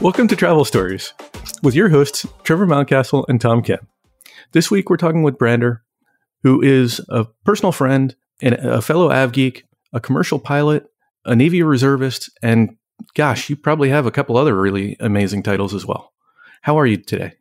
Welcome to Travel Stories with your hosts, Trevor Mountcastle and Tom Kim. This week we're talking with Brandr, who is a personal friend and a fellow AvGeek, a commercial pilot, a Navy reservist, and gosh, you probably have a couple other really amazing titles as well. How are you today?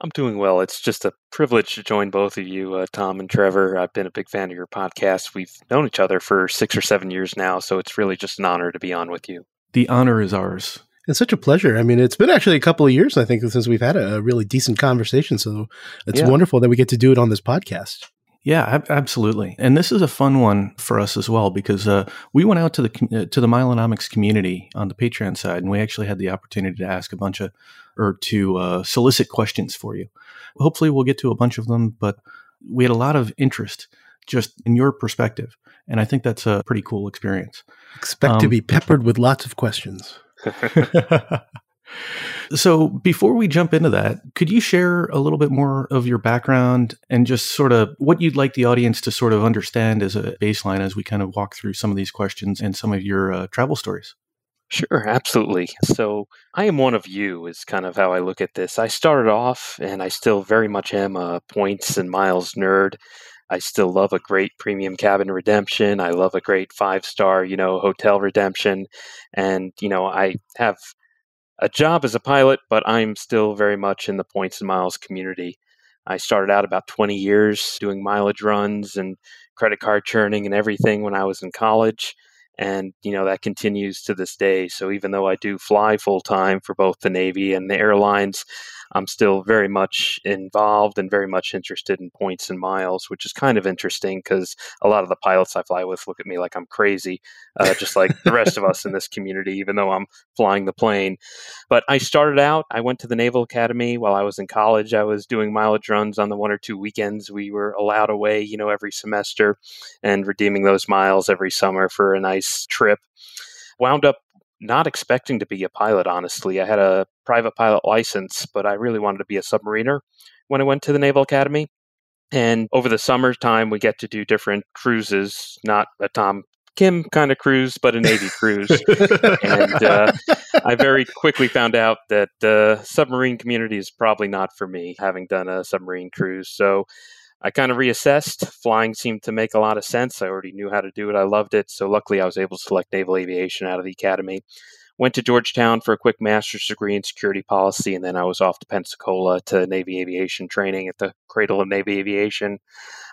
I'm doing well. It's just a privilege to join both of you, uh, Tom and Trevor. I've been a big fan of your podcast. We've known each other for six or seven years now, so it's really just an honor to be on with you. The honor is ours. It's such a pleasure. I mean, it's been actually a couple of years, I think, since we've had a, really decent conversation. So it's yeah. wonderful that we get to do it on this podcast. Yeah, ab- absolutely. And this is a fun one for us as well because uh, we went out to the uh, to the Milenomics community on the Patreon side, and we actually had the opportunity to ask a bunch of or to uh, solicit questions for you. Hopefully, we'll get to a bunch of them, but we had a lot of interest just in your perspective, and I think that's a pretty cool experience. Expect um, to be peppered with lots of questions. so, before we jump into that, could you share a little bit more of your background and just sort of what you'd like the audience to sort of understand as a baseline as we kind of walk through some of these questions and some of your uh, travel stories? Sure, absolutely. So, I am one of you, is kind of how I look at this. I started off, and I still very much am a points and miles nerd. I still love a great premium cabin redemption. I love a great five star, you know, hotel redemption. And, you know, I have a job as a pilot, but I'm still very much in the points and miles community. I started out about 20 years doing mileage runs and credit card churning and everything when I was in college. And, you know, that continues to this day. So even though I do fly full time for both the Navy and the airlines, I'm still very much involved and very much interested in points and miles, which is kind of interesting because a lot of the pilots I fly with look at me like I'm crazy, uh, just like the rest of us in this community, even though I'm flying the plane. But I started out, I went to the Naval Academy while I was in college. I was doing mileage runs on the one or two weekends we were allowed away, you know, every semester and redeeming those miles every summer for a nice trip wound up not expecting to be a pilot, honestly. I had a private pilot license, but I really wanted to be a submariner when I went to the Naval Academy. And over the summertime, we get to do different cruises, not a Tom Kim kind of cruise, but a Navy cruise. and uh, I very quickly found out that the uh, submarine community is probably not for me, having done a submarine cruise. So I kind of reassessed. Flying seemed to make a lot of sense. I already knew how to do it. I loved it. So luckily, I was able to select naval aviation out of the academy. Went to Georgetown for a quick master's degree in security policy, and then I was off to Pensacola to Navy aviation training at the Cradle of Navy Aviation.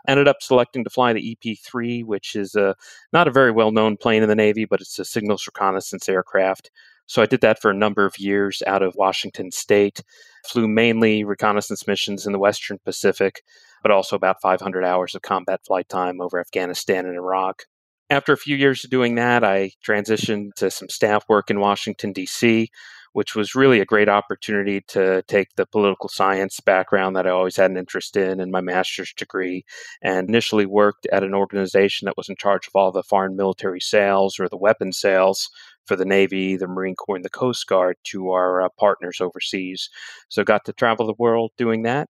Ended up selecting to fly the EP 3, which is a, not a very well known plane in the Navy, but it's a signals reconnaissance aircraft. So I did that for a number of years out of Washington State. Flew mainly reconnaissance missions in the Western Pacific but also about 500 hours of combat flight time over Afghanistan and Iraq. After a few years of doing that, I transitioned to some staff work in Washington, D.C., which was really a great opportunity to take the political science background that I always had an interest in in my master's degree and initially worked at an organization that was in charge of all the foreign military sales or the weapon sales for the Navy, the Marine Corps, and the Coast Guard to our uh, partners overseas. So got to travel the world doing that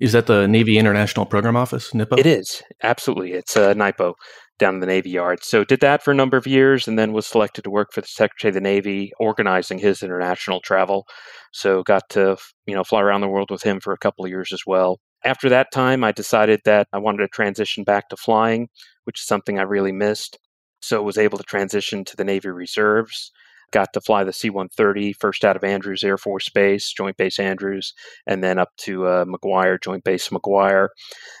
is that the Navy International Program Office, NIPO? It is, absolutely. It's uh, NIPO down in the Navy Yard. So did that for a number of years and then was selected to work for the Secretary of the Navy organizing his international travel. So got to, you know, fly around the world with him for a couple of years as well. After that time, I decided that I wanted to transition back to flying, which is something I really missed. So was able to transition to the Navy Reserves got to fly the C 130 first out of Andrews Air Force Base, Joint Base Andrews, and then up to uh, McGuire, Joint Base McGuire.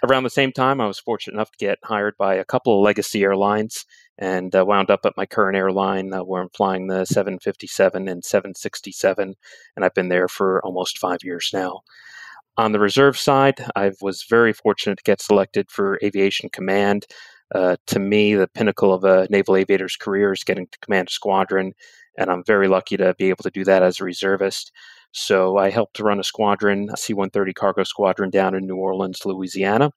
Around the same time, I was fortunate enough to get hired by a couple of legacy airlines and uh, wound up at my current airline uh, where I'm flying the 757 and 767, and I've been there for almost five years now. On the reserve side, I was very fortunate to get selected for Aviation Command. Uh, to me, the pinnacle of a naval aviator's career is getting to command a squadron and I'm very lucky to be able to do that as a reservist. So I helped run a squadron, a C 130 cargo squadron down in New Orleans, Louisiana.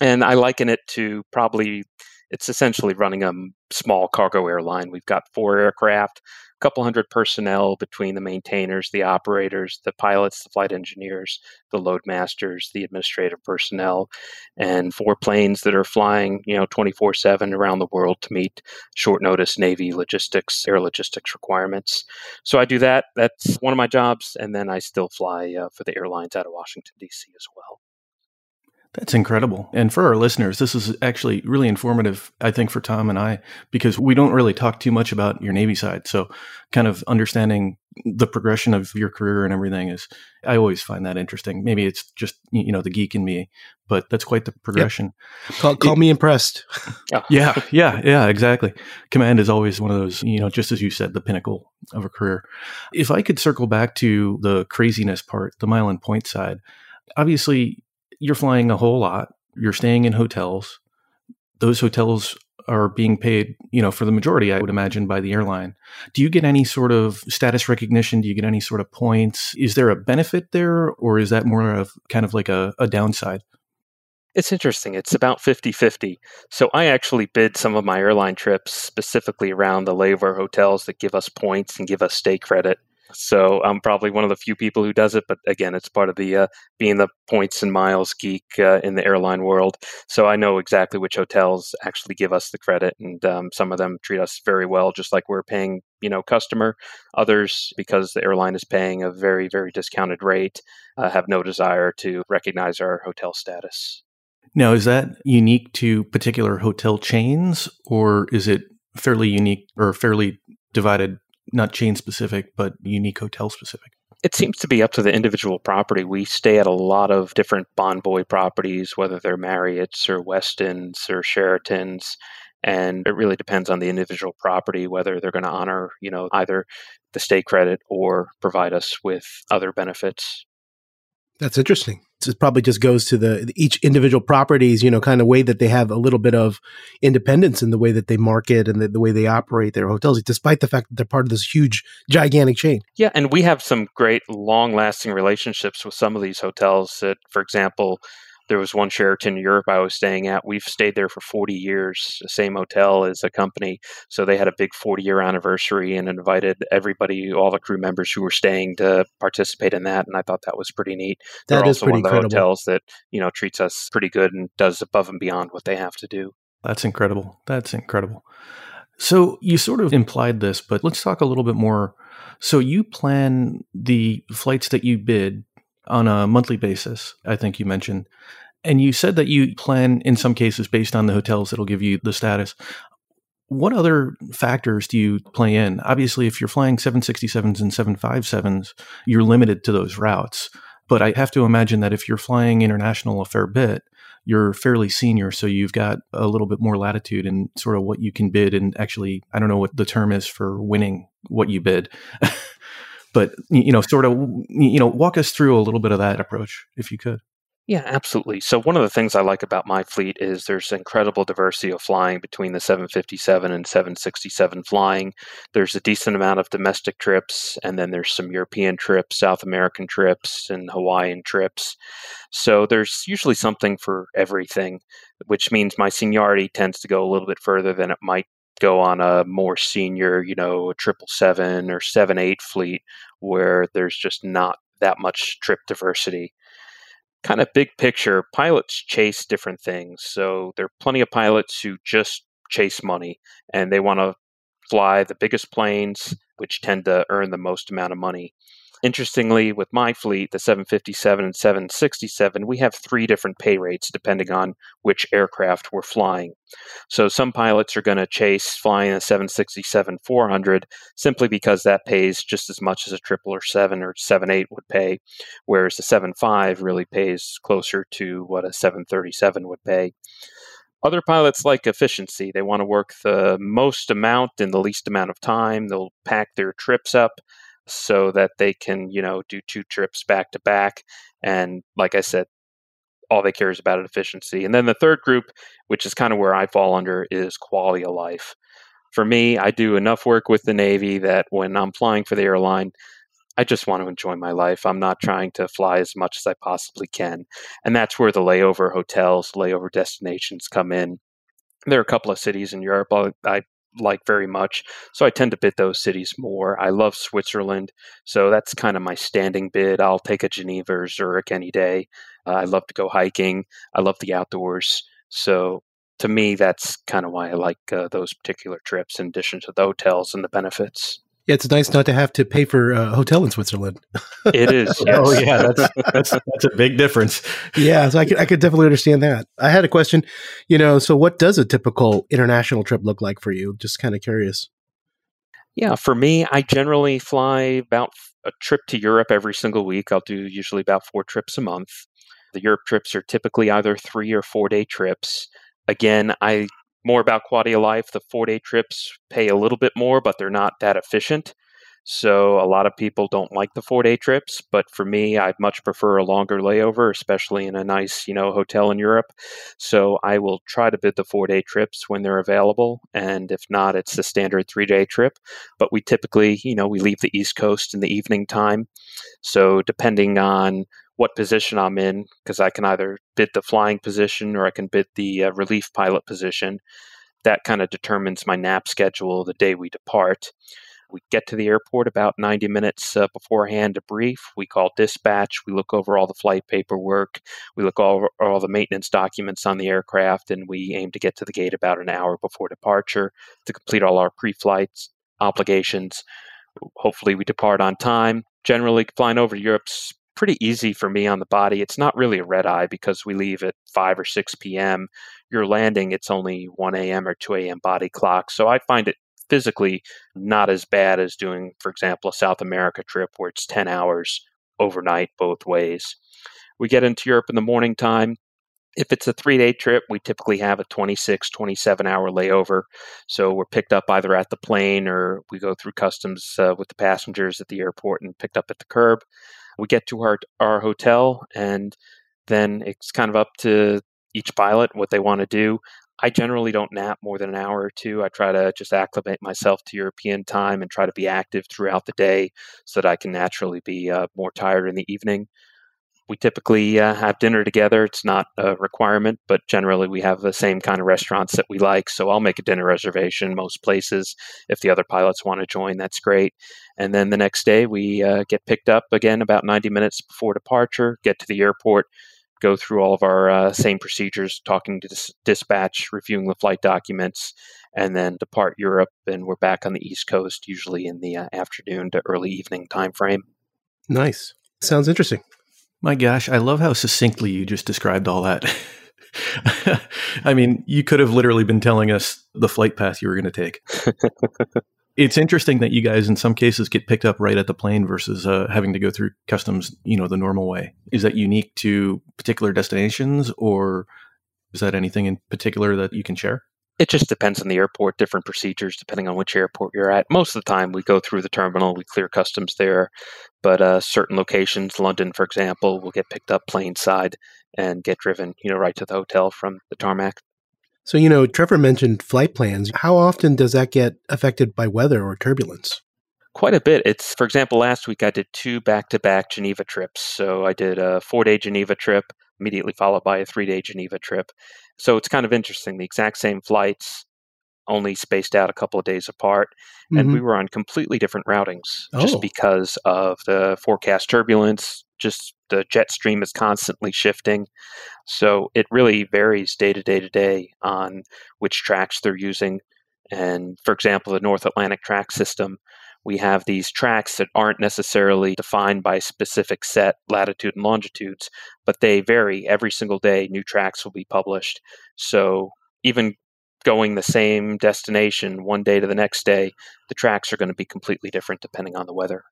And I liken it to probably, it's essentially running a small cargo airline. We've got four aircraft, couple hundred personnel between the maintainers, the operators, the pilots, the flight engineers, the load masters, the administrative personnel, and four planes that are flying, you know, 24 7 around the world to meet short notice Navy logistics, air logistics requirements. So I do that. That's one of my jobs. And then I still fly uh, for the airlines out of Washington, D.C. as well. That's incredible. And for our listeners, this is actually really informative, I think, for Tom and I, because we don't really talk too much about your Navy side. So, kind of understanding the progression of your career and everything is, I always find that interesting. Maybe it's just, you know, the geek in me, but that's quite the progression. Yep. Call, call it, me impressed. yeah, yeah, yeah, exactly. Command is always one of those, you know, just as you said, the pinnacle of a career. If I could circle back to the craziness part, the mile and point side, obviously you're flying a whole lot. You're staying in hotels. Those hotels are being paid, you know, for the majority, I would imagine, by the airline. Do you get any sort of status recognition? Do you get any sort of points? Is there a benefit there, or is that more of kind of like a, a downside? It's interesting. It's about 50 50. So I actually bid some of my airline trips specifically around the layover hotels that give us points and give us stay credit. So I'm probably one of the few people who does it. But again, it's part of the uh, being the points and miles geek uh, in the airline world. So I know exactly which hotels actually give us the credit, and um, some of them treat us very well, just like we're paying you know customer. Others, because the airline is paying a very very discounted rate, uh, have no desire to recognize our hotel status. Now, is that unique to particular hotel chains, or is it fairly unique or fairly divided not chain specific, but unique hotel specific? It seems to be up to the individual property. We stay at a lot of different Bonvoy properties, whether they're Marriott's or Westin's or Sheraton's. And it really depends on the individual property whether they're going to honor, you know, either the stay credit or provide us with other benefits. That's interesting it probably just goes to the each individual properties, you know, kind of way that they have a little bit of independence in the way that they market and the, the, way they operate their hotels, despite the fact that they're part of this huge, gigantic chain. Yeah, and we have some great, long-lasting relationships with some of these hotels. That, for example, there was one Sheraton Europe I was staying at. We've stayed there for 40 years, the same hotel as a company. So they had a big 40 year anniversary and invited everybody, all the crew members who were staying to participate in that. And I thought that was pretty neat. That They're is also pretty one of the incredible. hotels that, you know, treats us pretty good and does above and beyond what they have to do. That's incredible. That's incredible. So you sort of implied this, but let's talk a little bit more. So you plan the flights that you bid on a monthly basis, I think you mentioned. And you said that you plan in some cases based on the hotels that'll give you the status. What other factors do you play in? Obviously, if you're flying 767s and 757s, you're limited to those routes. But I have to imagine that if you're flying international a fair bit, you're fairly senior, so you've got a little bit more latitude in sort of what you can bid and actually, I don't know what the term is for winning what you bid. but you know, sort of, you know, walk us through a little bit of that approach, if you could. Yeah, absolutely. So, one of the things I like about my fleet is there's incredible diversity of flying between the 757 and 767 flying. There's a decent amount of domestic trips, and then there's some European trips, South American trips, and Hawaiian trips. So, there's usually something for everything, which means my seniority tends to go a little bit further than it might go on a more senior, you know, triple seven or seven eight fleet where there's just not that much trip diversity kind of big picture, pilots chase different things. So there are plenty of pilots who just chase money and they want to fly the biggest planes, which tend to earn the most amount of money. Interestingly, with my fleet, the 757 and 767, we have three different pay rates depending on which aircraft we're flying. So some pilots are going to chase flying a 767 400 simply because that pays just as much as a triple or seven or 78 would pay, whereas the 75 really pays closer to what a 737 would pay. Other pilots like efficiency. They want to work the most amount in the least amount of time. They'll pack their trips up so that they can, you know, do two trips back to back. And like I said, all they care is about efficiency. And then the third group, which is kind of where I fall under, is quality of life. For me, I do enough work with the Navy that when I'm flying for the airline, I just want to enjoy my life. I'm not trying to fly as much as I possibly can. And that's where the layover hotels, layover destinations come in. There are a couple of cities in Europe I like very much. So I tend to bid those cities more. I love Switzerland. So that's kind of my standing bid. I'll take a Geneva or Zurich any day. Uh, I love to go hiking. I love the outdoors. So to me, that's kind of why I like uh, those particular trips in addition to the hotels and the benefits. Yeah, it's nice not to have to pay for uh, a hotel in Switzerland. It is. Oh, yes. oh yeah, that's, that's that's a big difference. yeah, so I could I could definitely understand that. I had a question, you know, so what does a typical international trip look like for you? Just kind of curious. Yeah, for me, I generally fly about a trip to Europe every single week. I'll do usually about four trips a month. The Europe trips are typically either three or four day trips. Again, I more about quality of life. The four day trips pay a little bit more, but they're not that efficient. So a lot of people don't like the four day trips, but for me, I'd much prefer a longer layover, especially in a nice, you know, hotel in Europe. So I will try to bid the four day trips when they're available, and if not, it's the standard three day trip. But we typically, you know, we leave the East Coast in the evening time. So depending on what position I'm in because I can either bid the flying position or I can bid the uh, relief pilot position. That kind of determines my nap schedule the day we depart. We get to the airport about 90 minutes uh, beforehand to brief. We call dispatch. We look over all the flight paperwork. We look over all the maintenance documents on the aircraft, and we aim to get to the gate about an hour before departure to complete all our pre flight obligations. Hopefully, we depart on time. Generally, flying over to Europe's pretty easy for me on the body. It's not really a red eye because we leave at 5 or 6 p.m. You're landing, it's only 1 a.m. or 2 a.m. body clock. So I find it physically not as bad as doing, for example, a South America trip where it's 10 hours overnight both ways. We get into Europe in the morning time. If it's a three day trip, we typically have a 26, 27 hour layover. So we're picked up either at the plane or we go through customs uh, with the passengers at the airport and picked up at the curb we get to our our hotel and then it's kind of up to each pilot what they want to do. I generally don't nap more than an hour or two. I try to just acclimate myself to european time and try to be active throughout the day so that i can naturally be uh, more tired in the evening we typically uh, have dinner together. It's not a requirement, but generally we have the same kind of restaurants that we like. So I'll make a dinner reservation most places. If the other pilots want to join, that's great. And then the next day we uh, get picked up again about 90 minutes before departure, get to the airport, go through all of our uh, same procedures, talking to dis- dispatch, reviewing the flight documents, and then depart Europe. And we're back on the East Coast, usually in the uh, afternoon to early evening time frame. Nice. Sounds interesting. My gosh, I love how succinctly you just described all that. I mean, you could have literally been telling us the flight path you were going to take. it's interesting that you guys, in some cases, get picked up right at the plane versus uh, having to go through customs, you know, the normal way. Is that unique to particular destinations, or is that anything in particular that you can share? It just depends on the airport, different procedures depending on which airport you're at. Most of the time, we go through the terminal, we clear customs there. But uh, certain locations, London, for example, will get picked up plane side and get driven, you know, right to the hotel from the tarmac. So, you know, Trevor mentioned flight plans. How often does that get affected by weather or turbulence? Quite a bit. It's, for example, last week I did two back to back Geneva trips. So I did a four day Geneva trip, immediately followed by a three day Geneva trip. So it's kind of interesting. The exact same flights, only spaced out a couple of days apart. Mm-hmm. And we mm-hmm. were on completely different routings oh. just because of the forecast turbulence. Just the jet stream is constantly shifting. So it really varies day to day to day on which tracks they're using. And for example, the North Atlantic track system, we have these tracks that aren't necessarily defined by specific set latitude and longitudes, but they vary every single day. New tracks will be published. So even going the same destination one day to the next day, the tracks are going to be completely different depending on the weather.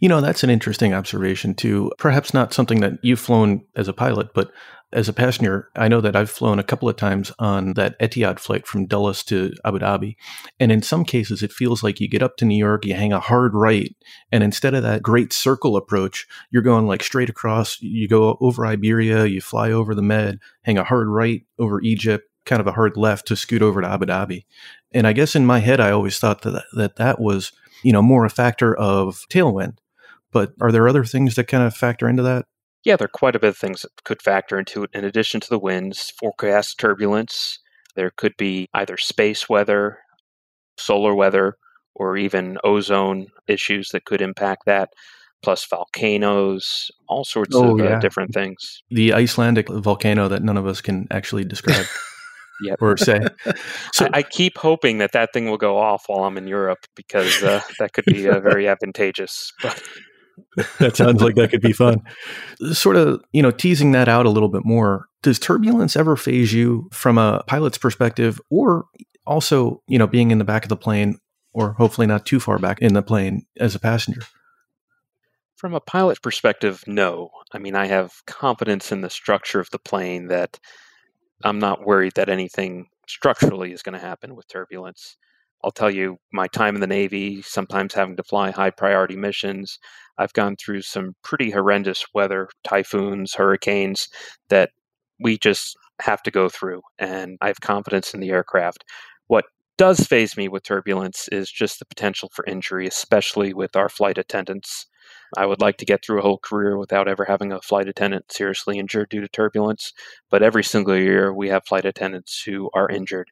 You know, that's an interesting observation, too. Perhaps not something that you've flown as a pilot, but as a passenger, I know that I've flown a couple of times on that Etihad flight from Dulles to Abu Dhabi. And in some cases, it feels like you get up to New York, you hang a hard right, and instead of that great circle approach, you're going like straight across. You go over Iberia, you fly over the Med, hang a hard right over Egypt, kind of a hard left to scoot over to Abu Dhabi. And I guess in my head, I always thought that that, that was, you know, more a factor of tailwind. But are there other things that kind of factor into that? Yeah, there are quite a bit of things that could factor into it. In addition to the winds, forecast turbulence, there could be either space weather, solar weather or even ozone issues that could impact that, plus volcanoes, all sorts oh, of uh, yeah. uh, different things. The Icelandic volcano that none of us can actually describe. yep. or say. So I, I, keep hoping that that thing will go off while I'm in Europe because uh, that could be uh, very advantageous. But that sounds like that could be fun. Sort of, you know, teasing that out a little bit more. Does turbulence ever phase you from a pilot's perspective, or also, you know, being in the back of the plane, or hopefully not too far back in the plane as a passenger? From a pilot perspective, no. I mean, I have confidence in the structure of the plane that I'm not worried that anything structurally is going to happen with turbulence. I'll tell you, my time in the Navy, sometimes having to fly high priority missions, I've gone through some pretty horrendous weather, typhoons, hurricanes that we just have to go through. And I have confidence in the aircraft. What does phase me with turbulence is just the potential for injury, especially with our flight attendants. I would like to get through a whole career without ever having a flight attendant seriously injured due to turbulence, but every single year we have flight attendants who are injured.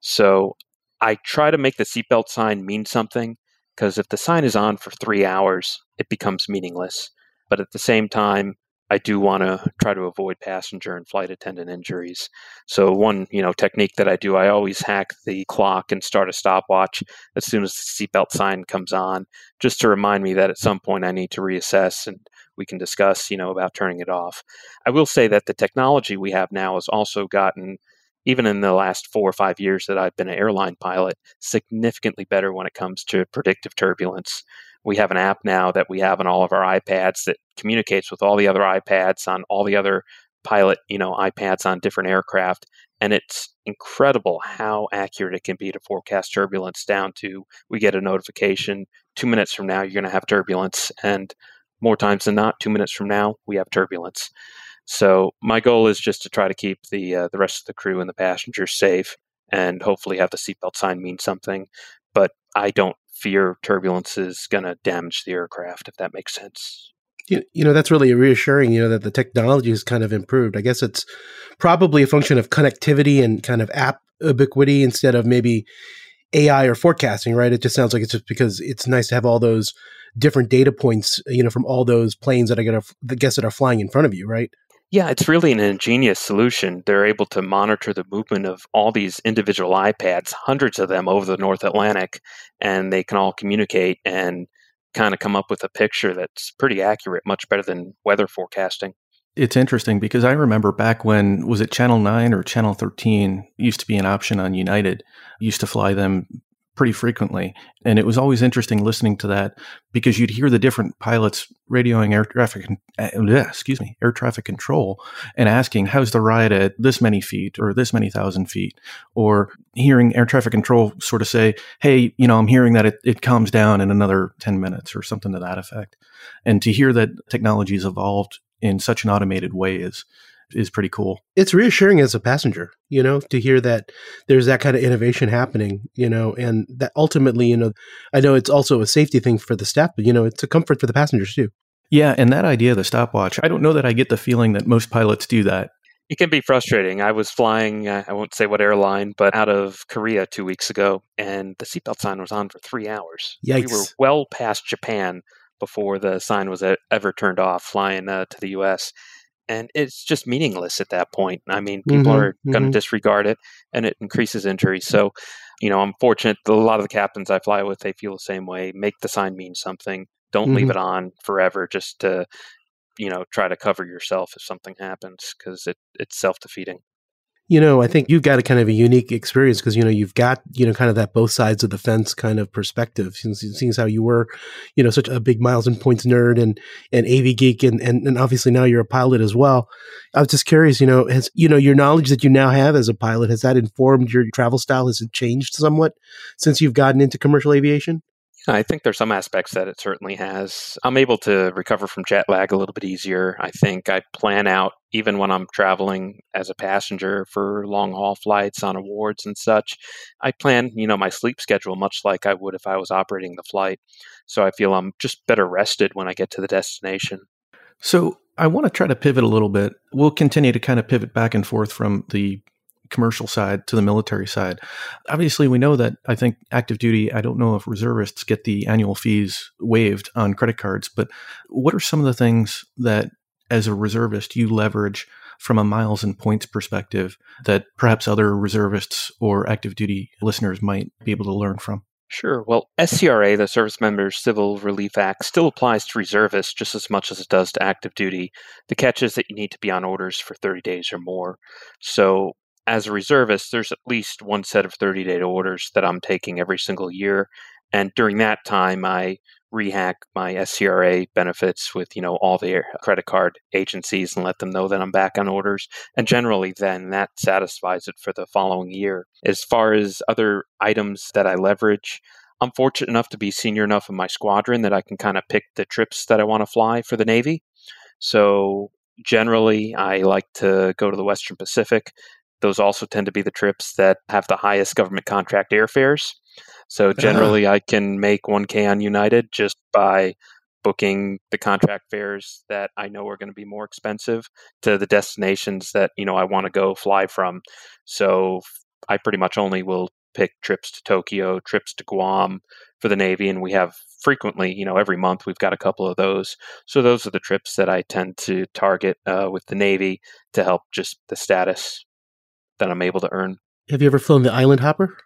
So I try to make the seatbelt sign mean something because if the sign is on for three hours, it becomes meaningless. But at the same time, I do want to try to avoid passenger and flight attendant injuries. So one, you know, technique that I do, I always hack the clock and start a stopwatch as soon as the seatbelt sign comes on, just to remind me that at some point I need to reassess and we can discuss, you know, about turning it off. I will say that the technology we have now has also gotten even in the last four or five years that I've been an airline pilot, significantly better when it comes to predictive turbulence. We have an app now that we have on all of our iPads that communicates with all the other iPads on all the other pilot, you know, iPads on different aircraft. And it's incredible how accurate it can be to forecast turbulence down to we get a notification two minutes from now, you're going to have turbulence. And more times than not, two minutes from now, we have turbulence. So my goal is just to try to keep the uh, the rest of the crew and the passengers safe, and hopefully have the seatbelt sign mean something. But I don't fear turbulence is going to damage the aircraft, if that makes sense. You, you know that's really reassuring. You know that the technology has kind of improved. I guess it's probably a function of connectivity and kind of app ubiquity instead of maybe AI or forecasting, right? It just sounds like it's just because it's nice to have all those different data points, you know, from all those planes that I, going to, the guests that are flying in front of you, right? Yeah, it's really an ingenious solution. They're able to monitor the movement of all these individual iPads, hundreds of them over the North Atlantic, and they can all communicate and kind of come up with a picture that's pretty accurate, much better than weather forecasting. It's interesting because I remember back when was it Channel 9 or Channel 13 used to be an option on United. used to fly them pretty frequently. And it was always interesting listening to that because you'd hear the different pilots radioing air traffic, uh, excuse me, air traffic control and asking, how's the ride at this many feet or this many thousand feet? Or hearing air traffic control sort of say, hey, you know, I'm hearing that it, it calms down in another 10 minutes or something to that effect. And to hear that technology has evolved in such an automated way is is pretty cool. It's reassuring as a passenger, you know, to hear that there's that kind of innovation happening, you know, and that ultimately, you know, I know it's also a safety thing for the staff, but you know, it's a comfort for the passengers too. Yeah, and that idea of the stopwatch, I don't know that I get the feeling that most pilots do that. It can be frustrating. I was flying, uh, I won't say what airline, but out of Korea two weeks ago, and the seatbelt sign was on for three hours. Yikes. We were well past Japan before the sign was ever turned off flying uh, to the US and it's just meaningless at that point. I mean, people mm-hmm, are going to mm-hmm. disregard it, and it increases injury. So, you know, I'm fortunate. A lot of the captains I fly with, they feel the same way. Make the sign mean something. Don't mm-hmm. leave it on forever just to, you know, try to cover yourself if something happens because it, it's self defeating you know, I think you've got a kind of a unique experience because, you know, you've got, you know, kind of that both sides of the fence kind of perspective, since, seeing how you were, you know, such a big miles and points nerd and, and AV geek. And, and, and obviously now you're a pilot as well. I was just curious, you know, has, you know, your knowledge that you now have as a pilot, has that informed your travel style? Has it changed somewhat since you've gotten into commercial aviation? I think there's some aspects that it certainly has. I'm able to recover from jet lag a little bit easier. I think I plan out, even when I'm traveling as a passenger for long haul flights on awards and such, I plan, you know, my sleep schedule much like I would if I was operating the flight. So I feel I'm just better rested when I get to the destination. So I want to try to pivot a little bit. We'll continue to kind of pivot back and forth from the commercial side to the military side. Obviously, we know that I think active duty, I don't know if reservists get the annual fees waived on credit cards, but what are some of the things that as a reservist you leverage from a miles and points perspective that perhaps other reservists or active duty listeners might be able to learn from? Sure. Well, SCRA, the Service Members Civil Relief Act, still applies to reservists just as much as it does to active duty. The catch is that you need to be on orders for 30 days or more. So, as a reservist, there's at least one set of 30 day orders that I'm taking every single year. And during that time, I rehack my SCRA benefits with you know all the credit card agencies and let them know that I'm back on orders and generally then that satisfies it for the following year as far as other items that I leverage I'm fortunate enough to be senior enough in my squadron that I can kind of pick the trips that I want to fly for the Navy so generally I like to go to the Western Pacific those also tend to be the trips that have the highest government contract airfares so uh-huh. generally, uh. I can make 1K on United just by booking the contract fares that I know are going to be more expensive to the destinations that you know I want to go fly from. So I pretty much only will pick trips to Tokyo, trips to Guam for the Navy, and we have frequently, you know, every month we've got a couple of those. So those are the trips that I tend to target uh, with the Navy to help just the status that I'm able to earn. Have you ever flown the Island Hopper?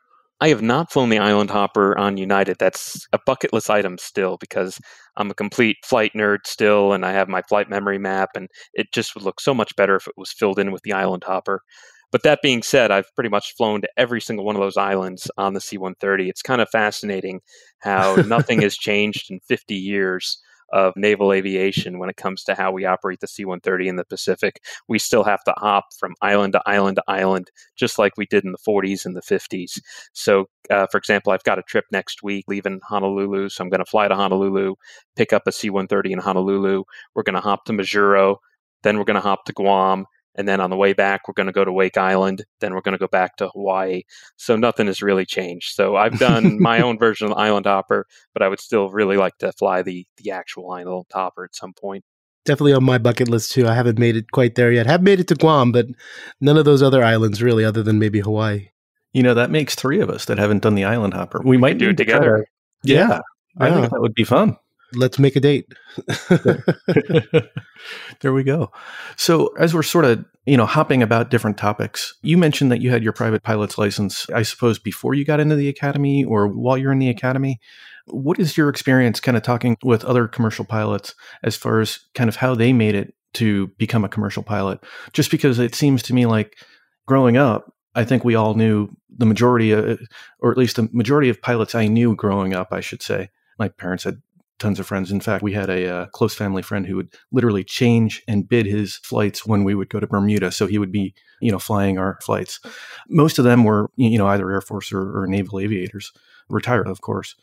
I have not flown the Island Hopper on United. That's a bucket list item still because I'm a complete flight nerd still and I have my flight memory map and it just would look so much better if it was filled in with the Island Hopper. But that being said, I've pretty much flown to every single one of those islands on the C 130. It's kind of fascinating how nothing has changed in 50 years of naval aviation when it comes to how we operate the C 130 in the Pacific. We still have to hop from island to island to island, just like we did in the 40s and the 50s. So, uh, for example, I've got a trip next week leaving Honolulu. So I'm going to fly to Honolulu, pick up a C 130 in Honolulu. We're going to hop to Majuro. Then we're going to hop to Guam and then on the way back we're going to go to Wake Island, then we're going to go back to Hawaii. So nothing has really changed. So I've done my own version of the Island Hopper, but I would still really like to fly the the actual Island Hopper at some point. Definitely on my bucket list too. I haven't made it quite there yet. Have made it to Guam, but none of those other islands really, other than maybe Hawaii. You know, that makes three of us that haven't done the Island Hopper. We, we might do it together. Yeah, yeah, I think that would be fun let's make a date. there we go. So, as we're sort of, you know, hopping about different topics, you mentioned that you had your private pilot's license, I suppose, before you got into the academy or while you're in the academy. What is your experience kind of talking with other commercial pilots as far as kind of how they made it to become a commercial pilot? Just because it seems to me like growing up, I think we all knew the majority, of, or at least the majority of pilots I knew growing up, I should say. My parents had tons of friends. In fact, we had a uh, close family friend who would literally change and bid his flights when we would go to Bermuda. So he would be, you know, flying our flights. Most of them were, you know, either Air Force or, or naval aviators, retired, of course.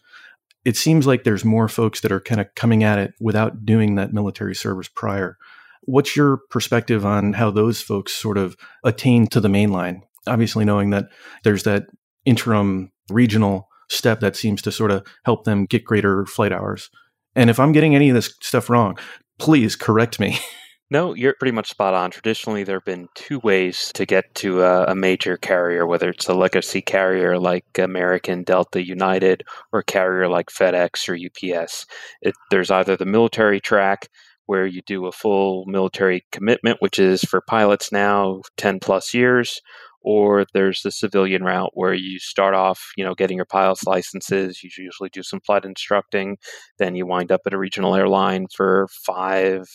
It seems like there's more folks that are kind of coming at it without doing that military service prior. What's your perspective on how those folks sort of attain to the main line? Obviously, knowing that there's that interim regional step that seems to sort of help them get greater flight hours. And if I'm getting any of this stuff wrong, please correct me. No, you're pretty much spot on. Traditionally, there have been two ways to get to a, a, major carrier, whether it's a legacy carrier like American, Delta, United, or a carrier like FedEx or UPS. It, there's either the military track, where you do a full military commitment, which is for pilots now 10 plus years, or there's the civilian route where you start off, you know, getting your pilot's licenses. You usually do some flight instructing, then you wind up at a regional airline for five,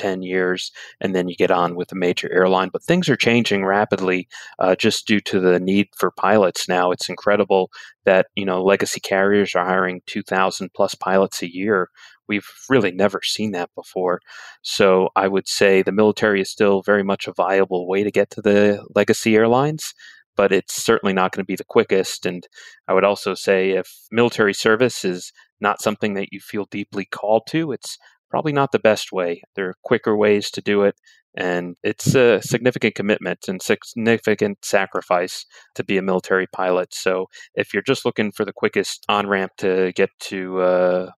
10 years, and then you get on with a major airline. But things are changing rapidly uh, just due to the need for pilots now. It's incredible that, you know, legacy carriers are hiring 2,000 plus pilots a year. We've really never seen that before. So I would say the military is still very much a viable way to get to the legacy airlines, but it's certainly not going to be the quickest. And I would also say if military service is not something that you feel deeply called to, it's probably not the best way. There are quicker ways to do it, and it's a significant commitment and significant sacrifice to be a military pilot. So, if you're just looking for the quickest on ramp to get to a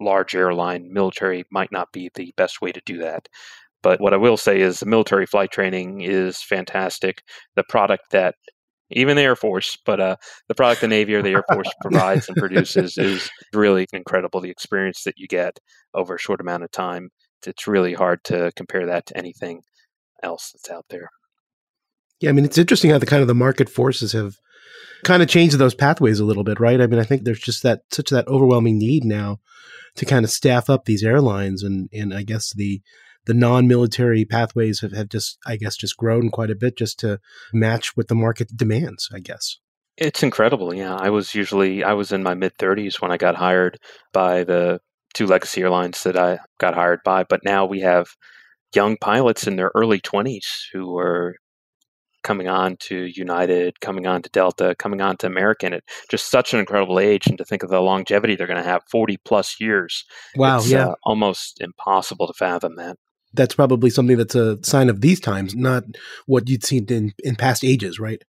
large airline, military might not be the best way to do that. But what I will say is the military flight training is fantastic. The product that even the Air Force, but uh, the product the Navy or the Air Force provides and produces is really incredible. The experience that you get over a short amount of time, it's really hard to compare that to anything else that's out there. Yeah, I mean, it's interesting how the kind of the market forces have kind of changed those pathways a little bit, right? I mean, I think there's just that such that overwhelming need now to kind of staff up these airlines, and and I guess the the non-military pathways have, have just i guess just grown quite a bit just to match what the market demands i guess it's incredible yeah i was usually i was in my mid 30s when i got hired by the two legacy airlines that i got hired by but now we have young pilots in their early 20s who are coming on to United, coming on to Delta, coming on to American at just such an incredible age. And to think of the longevity they're going to have 40 plus years. Wow. Yeah. Uh, almost impossible to fathom that that's probably something that's a sign of these times, not what you'd seen in, in past ages, right?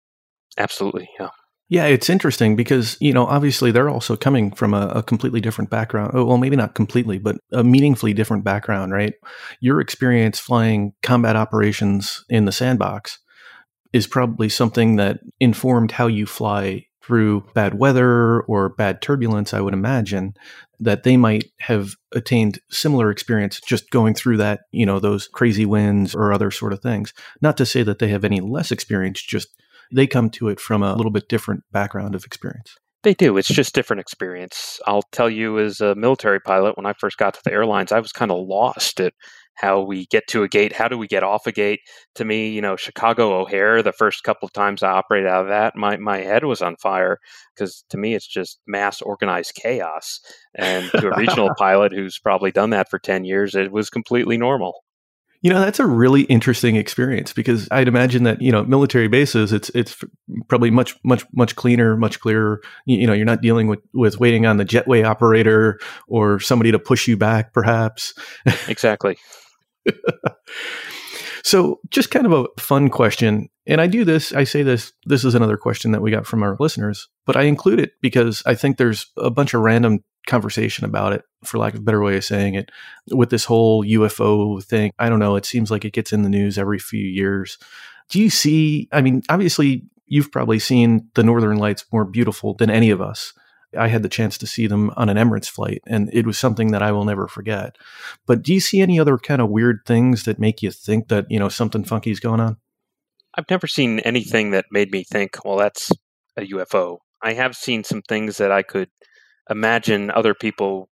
Absolutely, yeah. Yeah, it's interesting because, you know, obviously they're also coming from a, a, completely different background. Oh, well, maybe not completely, but a meaningfully different background, right? Your experience flying combat operations in the sandbox is probably something that informed how you fly through bad weather or bad turbulence, I would imagine that they might have attained similar experience just going through that, you know, those crazy winds or other sort of things. Not to say that they have any less experience, just they come to it from a little bit different background of experience. They do. It's just different experience. I'll tell you, as a military pilot, when I first got to the airlines, I was kind of lost at how we get to a gate, how do we get off a gate. To me, you know, Chicago O'Hare, the first couple of times I operated out of that, my, my head was on fire because to me, it's just mass organized chaos. And to a regional pilot who's probably done that for 10 years, it was completely normal. You know, that's a really interesting experience because I'd imagine that, you know, military bases, it's it's probably much, much, much cleaner, much clearer. You, you know, you're not dealing with, with waiting on the jetway operator or somebody to push you back, perhaps. Exactly. so, just kind of a fun question. And I do this, I say this, this is another question that we got from our listeners, but I include it because I think there's a bunch of random conversation about it, for lack of a better way of saying it, with this whole UFO thing. I don't know. It seems like it gets in the news every few years. Do you see? I mean, obviously, you've probably seen the Northern Lights more beautiful than any of us. I had the chance to see them on an Emirates flight, and it was something that I will never forget. But do you see any other kind of weird things that make you think that you know something funky is going on? I've never seen anything that made me think, well, that's a UFO. I have seen some things that I could imagine other people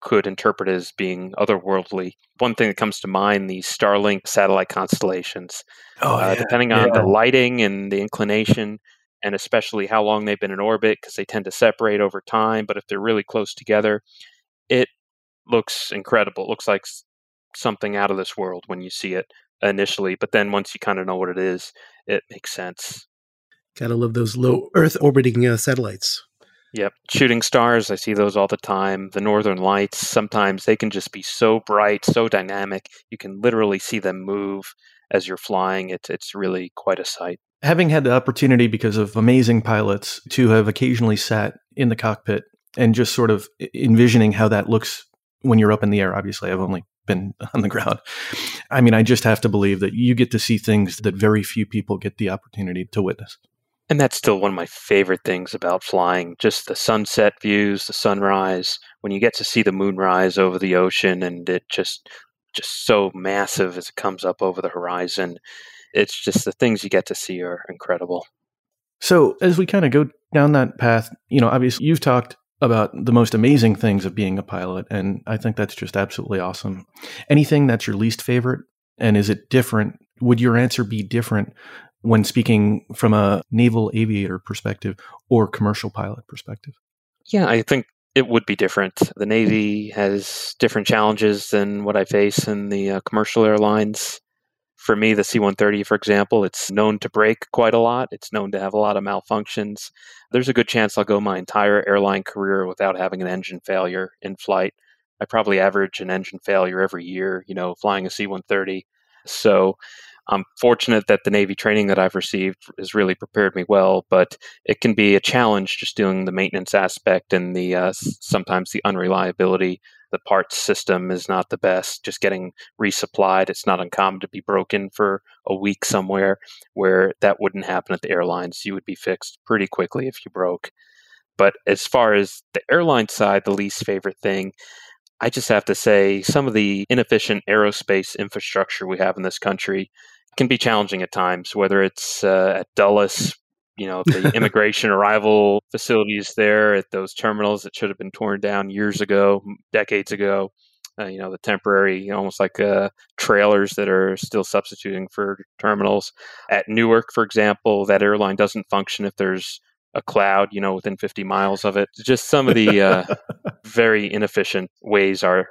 could interpret as being otherworldly. One thing that comes to mind: the Starlink satellite constellations. Oh, yeah. uh, depending on yeah. the lighting and the inclination, and especially how long they've been in orbit because they tend to separate over time. But if they're really close together, it looks incredible. It looks like something out of this world when you see it initially. But then once you kind of know what it is, it makes sense. Gotta love those low Earth orbiting uh, satellites. Yep. Shooting stars, I see those all the time. The northern lights, sometimes they can just be so bright, so dynamic. You can literally see them move as you're flying. It's it's really quite a sight having had the opportunity because of amazing pilots to have occasionally sat in the cockpit and just sort of envisioning how that looks when you're up in the air. Obviously, I've only been on the ground. I mean, I just have to believe that you get to see things that very few people get the opportunity to witness. And that's still one of my favorite things about flying just the sunset views, the sunrise, when you get to see the moon rise over the ocean and it just just so massive as it comes up over the horizon it's just the things you get to see are incredible. So as we kind of go down that path, you know, obviously you've talked about the most amazing things of being a pilot, and I think that's just absolutely awesome. Anything that's your least favorite, and is it different? Would your answer be different when speaking from a naval aviator perspective or commercial pilot perspective? Yeah, I think it would be different. The Navy has different challenges than what I face in the uh, commercial airlines. For me, the C 130, for example, it's known to break quite a lot. It's known to have a lot of malfunctions. There's a good chance I'll go my entire airline career without having an engine failure in flight. I probably average an engine failure every year, you know, flying a C 130. So I'm fortunate that the Navy training that I've received has really prepared me well, but it can be a challenge just doing the maintenance aspect and the uh, sometimes the unreliability The parts system is not the best. Just getting resupplied, it's not uncommon to be broken for a week somewhere where that wouldn't happen at the airlines. You would be fixed pretty quickly if you broke. But as far as the airline side, the least favorite thing, I just have to say some of the inefficient aerospace infrastructure we have in this country can be challenging at times, whether it's uh, at Dulles, you know, the immigration arrival facilities there at those terminals that should have been torn down years ago, decades ago. Uh, you know, the temporary, almost like uh, trailers that are still substituting for terminals. At Newark, for example, that airline doesn't function if there's a cloud, you know, within 50 miles of it. Just some of the uh, very inefficient ways our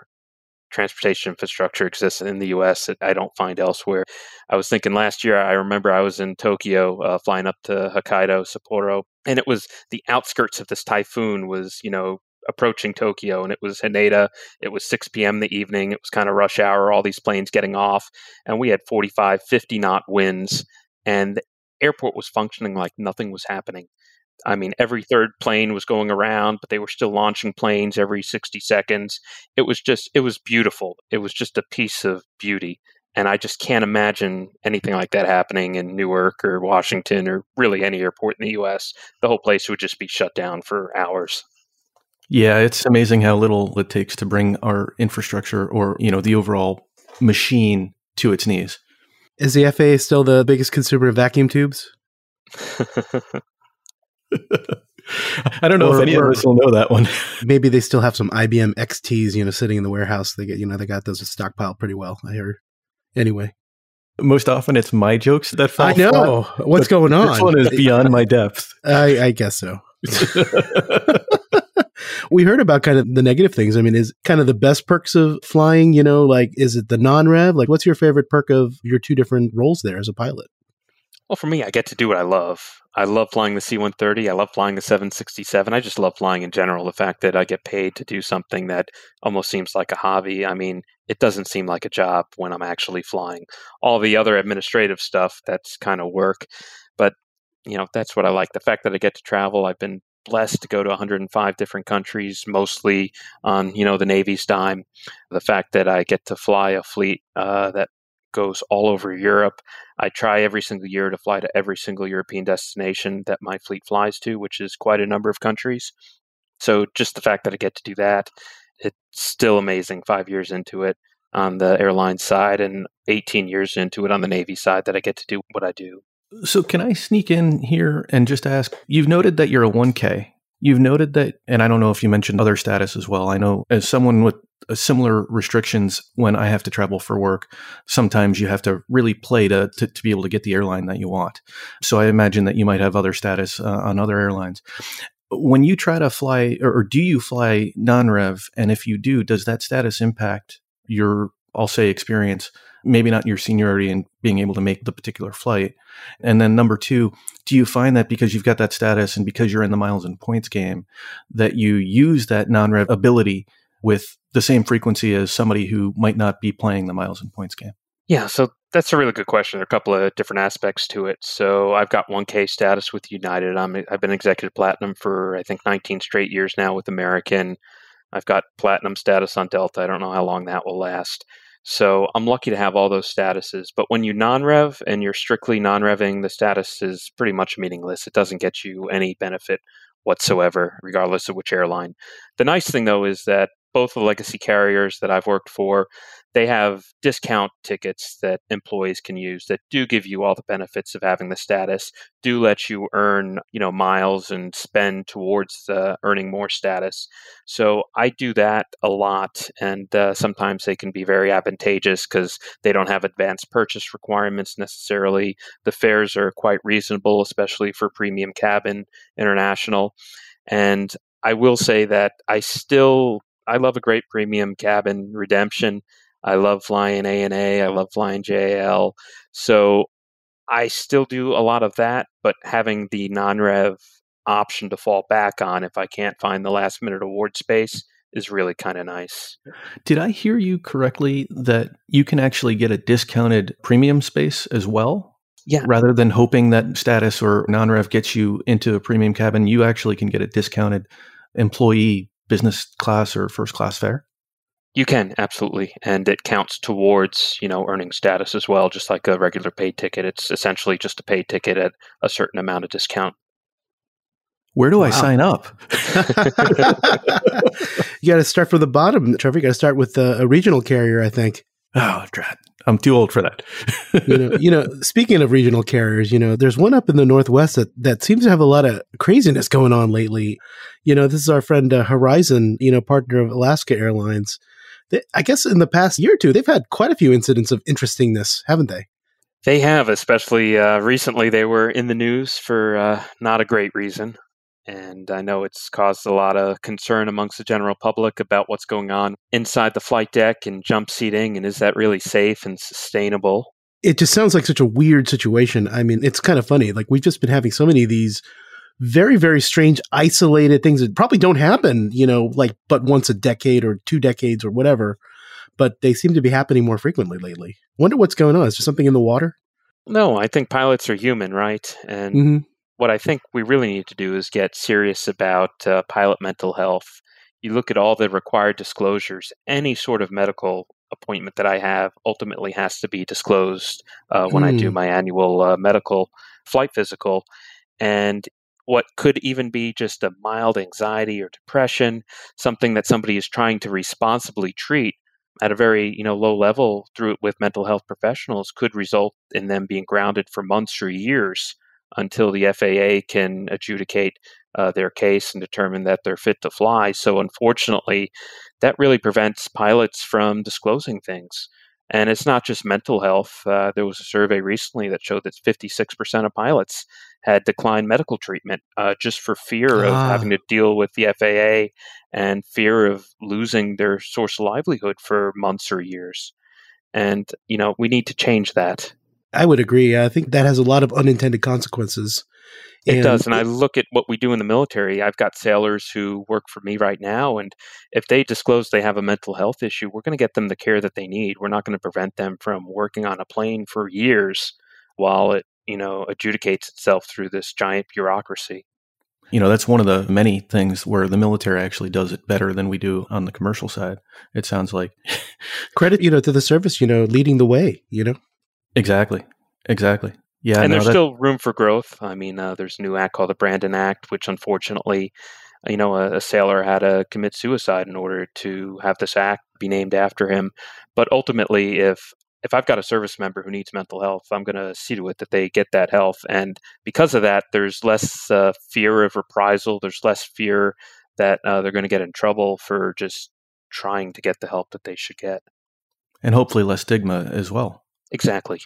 transportation infrastructure exists in the US that I don't find elsewhere. I was thinking last year, I remember I was in Tokyo uh, flying up to Hokkaido, Sapporo, and it was the outskirts of this typhoon was, you know, approaching Tokyo and it was Haneda. It was 6 p.m. the evening. It was kind of rush hour, all these planes getting off. And we had 45, 50 knot winds. And the airport was functioning like nothing was happening. I mean, every third plane was going around, but they were still launching planes every 60 seconds. It was just, it was beautiful. It was just a piece of beauty. And I just can't imagine anything like that happening in Newark or Washington or really any airport in the US. The whole place would just be shut down for hours. Yeah, it's amazing how little it takes to bring our infrastructure or, you know, the overall machine to its knees. Is the FAA still the biggest consumer of vacuum tubes? I don't know or, if any of us will know that one. maybe they still have some IBM XTs, you know, sitting in the warehouse. They get, you know, they got those stockpiled pretty well. I hear. Anyway, most often it's my jokes that fall. I know flat, what's going on. This one is beyond my depth. I, I guess so. we heard about kind of the negative things. I mean, is kind of the best perks of flying, you know, like is it the non-rev? Like what's your favorite perk of your two different roles there as a pilot? Well, for me, I get to do what I love. I love flying the C 130. I love flying the 767. I just love flying in general. The fact that I get paid to do something that almost seems like a hobby. I mean, it doesn't seem like a job when I'm actually flying. All the other administrative stuff, that's kind of work. But, you know, that's what I like. The fact that I get to travel, I've been blessed to go to 105 different countries, mostly on, you know, the Navy's dime. The fact that I get to fly a fleet uh, that goes all over Europe. I try every single year to fly to every single European destination that my fleet flies to, which is quite a number of countries. So just the fact that I get to do that, it's still amazing five years into it on the airline side and 18 years into it on the Navy side that I get to do what I do. So, can I sneak in here and just ask? You've noted that you're a 1K. You've noted that, and I don't know if you mentioned other status as well. I know as someone with similar restrictions when I have to travel for work. Sometimes you have to really play to, to, to, be able to get the airline that you want. So I imagine that you might have other status uh, on other airlines. When you try to fly, or, or do you fly non rev? And if you do, does that status impact your, I'll say, experience? Maybe not your seniority and being able to make the particular flight. And then number two, do you find that because you've got that status and because you're in the miles and points game, that you use that non rev ability with the same frequency as somebody who might not be playing the miles and points game? Yeah, so that's a really good question. There are a couple of different aspects to it. So I've got 1K status with United. I'm, I've been executive platinum for I think 19 straight years now with American. I've got platinum status on Delta. I don't know how long that will last. So I'm lucky to have all those statuses. But when you non rev and you're strictly non revving, the status is pretty much meaningless. It doesn't get you any benefit whatsoever, regardless of which airline. The nice thing, though, is that both the legacy carriers that I've worked for, they have discount tickets that employees can use that do give you all the benefits of having the status, do let you earn, you know, miles and spend towards uh, earning more status. So I do that a lot, and uh, sometimes they can be very advantageous because they don't have advanced purchase requirements necessarily. The fares are quite reasonable, especially for premium cabin international. And I will say that I still I love a great premium cabin redemption. I love flying ANA. I love flying JAL. So I still do a lot of that, but having the non-rev option to fall back on if I can't find the last minute award space is really kind of nice. Did I hear you correctly that you can actually get a discounted premium space as well? Yeah. Rather than hoping that status or non rev gets you into a premium cabin, you actually can get a discounted employee business class or first class fare? You can absolutely, and it counts towards you know earning status as well, just like a regular paid ticket. It's essentially just a paid ticket at a certain amount of discount. Where do wow. I sign up? you got to start from the bottom, Trevor. You got to start with a regional carrier, I think. Oh, drat. I'm too old for that. you know, you know, speaking of regional carriers, you know, there's one up in the Northwest that, that seems to have a lot of craziness going on lately. You know, this is our friend uh, Horizon, you know, partner of Alaska Airlines. They, I guess in the past year or two, they've had quite a few incidents of interestingness, haven't they? They have, especially uh, recently. They were in the news for uh, not a great reason. And I know it's caused a lot of concern amongst the general public about what's going on inside the flight deck and jump seating. And is that really safe and sustainable? It just sounds like such a weird situation. I mean, it's kind of funny. Like, we've just been having so many of these very, very strange, isolated things that probably don't happen, you know, like but once a decade or two decades or whatever. But they seem to be happening more frequently lately. Wonder what's going on. Is there something in the water? No, I think pilots are human, right? And mm-hmm what I think we really need to do is get serious about uh, pilot mental health. You look at all the required disclosures, any sort of medical appointment that I have ultimately has to be disclosed uh, when mm. I do hmm. my annual uh, medical flight physical. And what could even be just a mild anxiety or depression, something that somebody is trying to responsibly treat at a very you know low level through with mental health professionals could result in them being grounded for months or years until the FAA can adjudicate uh, their case and determine that they're fit to fly. So, unfortunately, that really prevents pilots from disclosing things. And it's not just mental health. Uh, there was a survey recently that showed that 56% of pilots had declined medical treatment uh, just for fear of having ah. to deal with the FAA and fear of losing their source of livelihood for months or years. And, you know, we need to change that. I would agree. I think that has a lot of unintended consequences. It and does. And I look at what we do in the military. I've got sailors who work for me right now. And if they disclose they have a mental health issue, we're going to get them the care that they need. We're not going to prevent them from working on a plane for years while it, you know, adjudicates itself through this giant bureaucracy. You know, that's one of the many things where the military actually does it better than we do on the commercial side. It sounds like credit, you know, to the service, you know, leading the way, you know. Exactly. Exactly. Yeah. And no, there's that... still room for growth. I mean, uh, there's a new act called the Brandon Act, which unfortunately, you know, a, a, sailor had to commit suicide in order to have this act be named after him. But ultimately, if if I've got a service member who needs mental health, I'm going to see to it that they get that health. And because of that, there's less uh, fear of reprisal. There's less fear that uh, they're going to get in trouble for just trying to get the help that they should get. And hopefully less stigma as well. Exactly.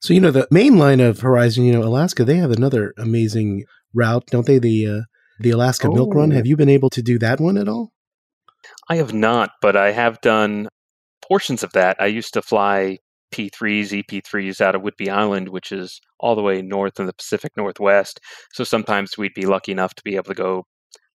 So you know the main line of Horizon, you know Alaska, they have another amazing route, don't they? The uh, the Alaska oh. Milk Run. Have you been able to do that one at all? I have not, but I have done portions of that. I used to fly P3s, EP3s out of Whidbey Island, which is all the way north in the Pacific Northwest. So sometimes we'd be lucky enough to be able to go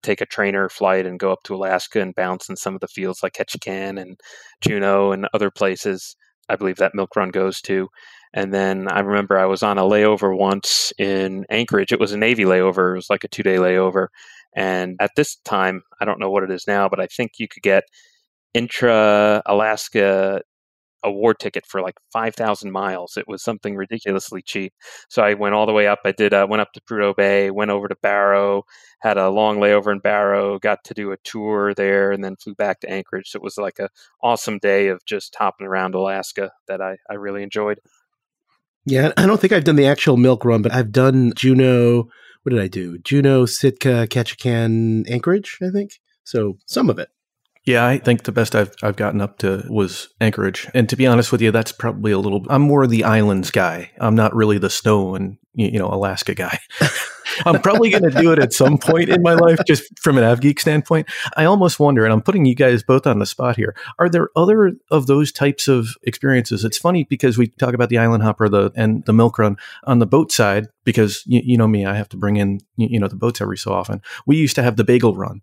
take a trainer flight and go up to Alaska and bounce in some of the fields like Ketchikan and Juneau and other places. I believe that milk run goes to. And then I remember I was on a layover once in Anchorage. It was a Navy layover. It was like a two day layover. And at this time, I don't know what it is now, but I think you could get intra Alaska award ticket for like 5,000 miles. It was something ridiculously cheap. So I went all the way up. I did, uh, went up to Prudhoe Bay, went over to Barrow, had a long layover in Barrow, got to do a tour there, and then flew back to Anchorage. So it was like a awesome day of just hopping around Alaska that I, I really enjoyed. Yeah, I don't think I've done the actual milk run, but I've done Juneau. What did I do? Juneau, Sitka, Ketchikan, Anchorage, I think. So some of it. Yeah, I think the best I've I've gotten up to was Anchorage, and to be honest with you, that's probably a little. I'm more the islands guy. I'm not really the snow and you know Alaska guy. I'm probably going to do it at some point in my life, just from an AvGeek standpoint. I almost wonder, and I'm putting you guys both on the spot here. Are there other of those types of experiences? It's funny because we talk about the island hopper, the and the milk run on the boat side, because you, you know me, I have to bring in you know the boats every so often. We used to have the bagel run,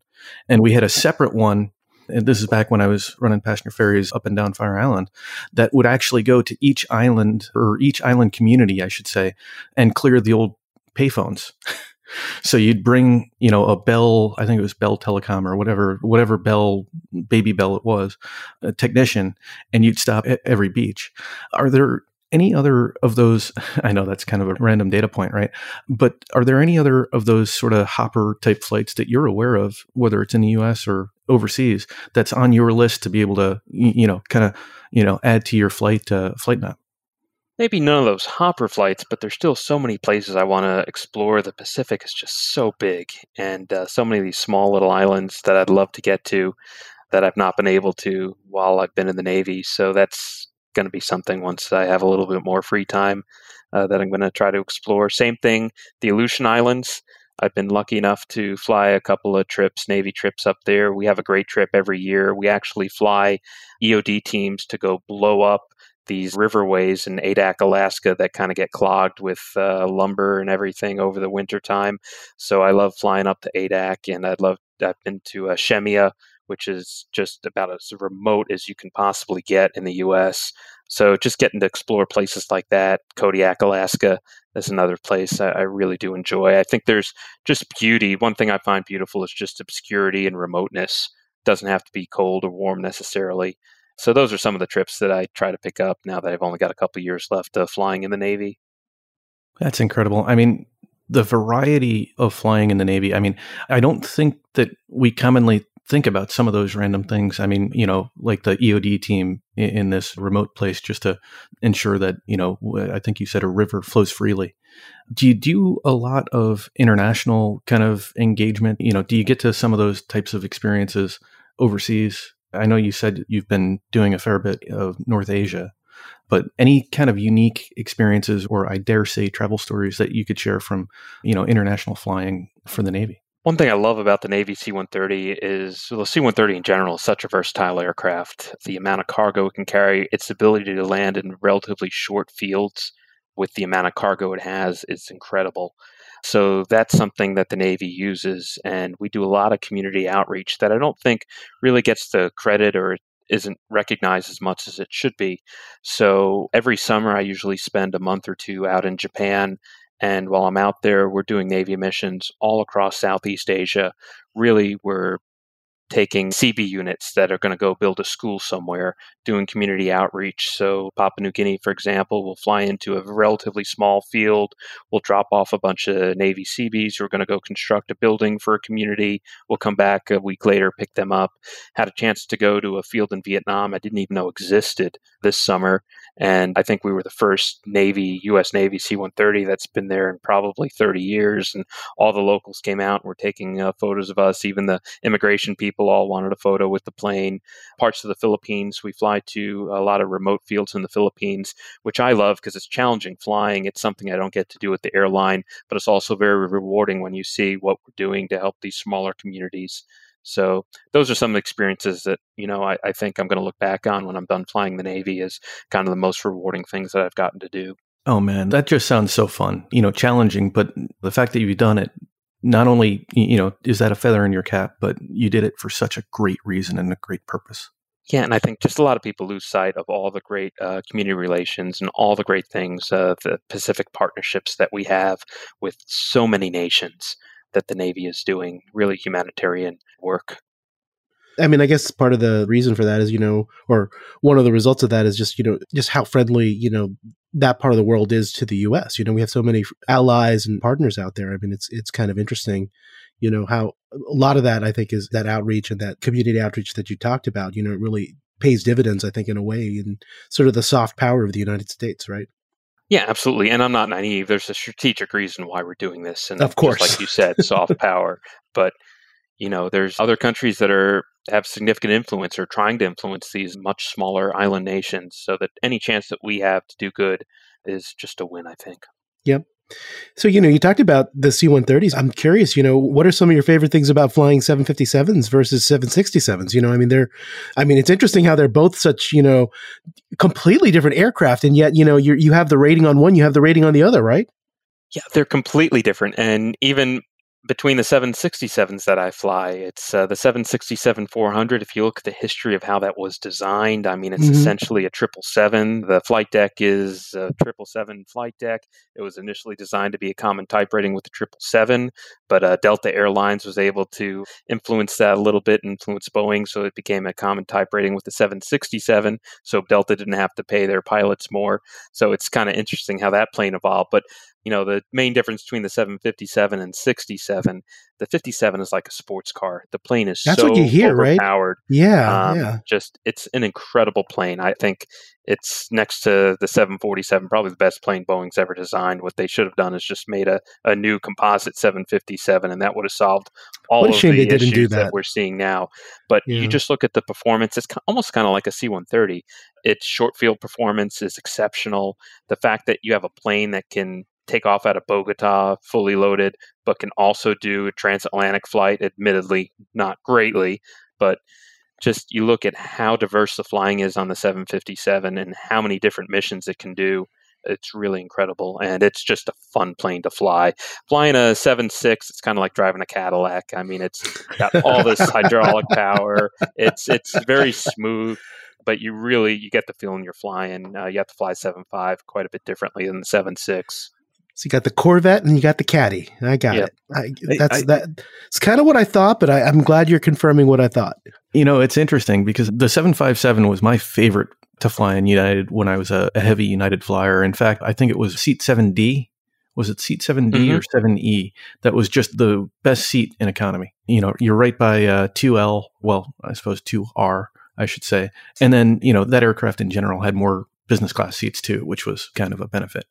and we had a separate one and this is back when I was running passenger ferries up and down Fire Island, that would actually go to each island or each island community, I should say, and clear the old payphones. So you'd bring, you know, a Bell, I think it was Bell Telecom or whatever, whatever Bell, baby Bell it was, a technician, and you'd stop at every beach. Are there any other of those? I know that's kind of a random data point, right? But are there any other of those sort of hopper type flights that you're aware of, whether it's in the US or overseas, that's on your list to be able to, you know, kind of, you know, add to your flight, uh, flight map? maybe none of those hopper flights, but there's still so many places I want to explore. The Pacific is just so big, and uh, so many of these small little islands that I'd love to get to that I've not been able to while I've been in the Navy. So that's going to be something once I have a little bit more free time uh, that I'm going to try to explore. Same thing, the Aleutian Islands. I've been lucky enough to fly a couple of trips, Navy trips up there. We have a great trip every year. We actually fly EOD teams to go blow up these riverways in Adak, Alaska that kind of get clogged with uh, lumber and everything over the winter time. So I love flying up to Adak, and I'd love I've been to uh, Shemya, which is just about as remote as you can possibly get in the U.S. So just getting to explore places like that, Kodiak, Alaska, is another place I, I really do enjoy. I think there's just beauty. One thing I find beautiful is just obscurity and remoteness. It doesn't have to be cold or warm necessarily. So those are some of the trips that I try to pick up now that I've only got a couple years left of flying in the Navy. That's incredible. I mean, the variety of flying in the Navy. I mean, I don't think that we commonly think about some of those random things. I mean, you know, like the EOD team in, in, this remote place just to ensure that, you know, I think you said a river flows freely. Do you do a lot of international kind of engagement? You know, do you get to some of those types of experiences overseas? I know you said you've been doing a fair bit of North Asia, but any kind of unique experiences or I dare say travel stories that you could share from, you know, international flying for the Navy? One thing I love about the Navy C 130 is the C 130 in general is such a versatile aircraft. The amount of cargo it can carry, its ability to land in relatively short fields with the amount of cargo it has is incredible. So that's something that the Navy uses. And we do a lot of community outreach that I don't think really gets the credit or isn't recognized as much as it should be. So every summer, I usually spend a month or two out in Japan. And while I'm out there, we're doing Navy missions all across Southeast Asia. Really, we're taking CB units that are going to go build a school somewhere, doing community outreach. So, Papua New Guinea, for example, will fly into a relatively small field. We'll drop off a bunch of Navy CBs who are going to go construct a building for a community. We'll come back a week later, pick them up. Had a chance to go to a field in Vietnam I didn't even know existed this summer. And I think we were the first Navy, U.S. Navy C 130 that's been there in probably 30 years. And all the locals came out and were taking uh, photos of us. Even the immigration people all wanted a photo with the plane. Parts of the Philippines, we fly to a lot of remote fields in the Philippines, which I love because it's challenging flying. It's something I don't get to do with the airline, but it's also very rewarding when you see what we're doing to help these smaller communities. So those are some experiences that you know I, I think I'm going to look back on when I'm done flying the Navy as kind of the most rewarding things that I've gotten to do. Oh man, that just sounds so fun. You know, challenging, but the fact that you've done it, not only you know is that a feather in your cap, but you did it for such a great reason and a great purpose. Yeah, and I think just a lot of people lose sight of all the great uh, community relations and all the great things, uh, the Pacific partnerships that we have with so many nations that the Navy is doing really humanitarian work. I mean, I guess part of the reason for that is, you know, or one of the results of that is just, you know, just how friendly, you know, that part of the world is to the U.S. You know, we have so many allies and partners out there. I mean, it's it's kind of interesting, you know, how a lot of that I think is that outreach and that community outreach that you talked about. You know, it really pays dividends, I think, in a way, and sort of the soft power of the United States, right? Yeah, absolutely. And I'm not naive. There's a strategic reason why we're doing this. And of course, like you said, soft power. But, you know, there's other countries that are have significant influence or trying to influence these much smaller island nations so that any chance that we have to do good is just a win, I think. Yep. So, you know, you talked about the C 130s. I'm curious, you know, what are some of your favorite things about flying 757s versus 767s? You know, I mean, they're, I mean, it's interesting how they're both such, you know, completely different aircraft. And yet, you know, you you have the rating on one, you have the rating on the other, right? Yeah, they're completely different. And even between the 767s that I fly, it's uh, the 767 400. If you look at the history of how that was designed, I mean, it's mm-hmm. essentially a 777. The flight deck is a 777 flight deck. It was initially designed to be a common type rating with the 777, but uh, Delta Airlines was able to influence that a little bit, influence Boeing, so it became a common type rating with the 767. So Delta didn't have to pay their pilots more. So it's kind of interesting how that plane evolved. But you know the main difference between the 757 and 67 the 57 is like a sports car the plane is that's so what you hear overpowered. right yeah um, yeah just it's an incredible plane i think it's next to the 747 probably the best plane boeing's ever designed what they should have done is just made a, a new composite 757 and that would have solved all of the issues that. that. we're seeing now but yeah. you just look at the performance it's almost kind of like a c-130 its short field performance is exceptional the fact that you have a plane that can take off out of Bogota fully loaded, but can also do a transatlantic flight, admittedly not greatly, but just you look at how diverse the flying is on the 757 and how many different missions it can do. It's really incredible, and it's just a fun plane to fly. Flying a 7.6, it's kind of like driving a Cadillac. I mean, it's got all this hydraulic power. It's it's very smooth but you really you get the feeling you're flying. Uh, you have to fly seven five quite a bit differently than the seven six. So you got the Corvette and you got the Caddy. I got yep. it. I, that's I, that. It's kind of what I thought, but I, I'm glad you're confirming what I thought. You know, it's interesting because the 757 was my favorite to fly in United when I was a, a heavy United flyer. In fact, I think it was seat 7D. Was it seat 7D mm-hmm. or 7E? That was just the best seat in economy. You know, you're right by uh, 2L. Well, I suppose 2R. I should say. And then, you know, that aircraft in general had more business class seats too, which was kind of a benefit.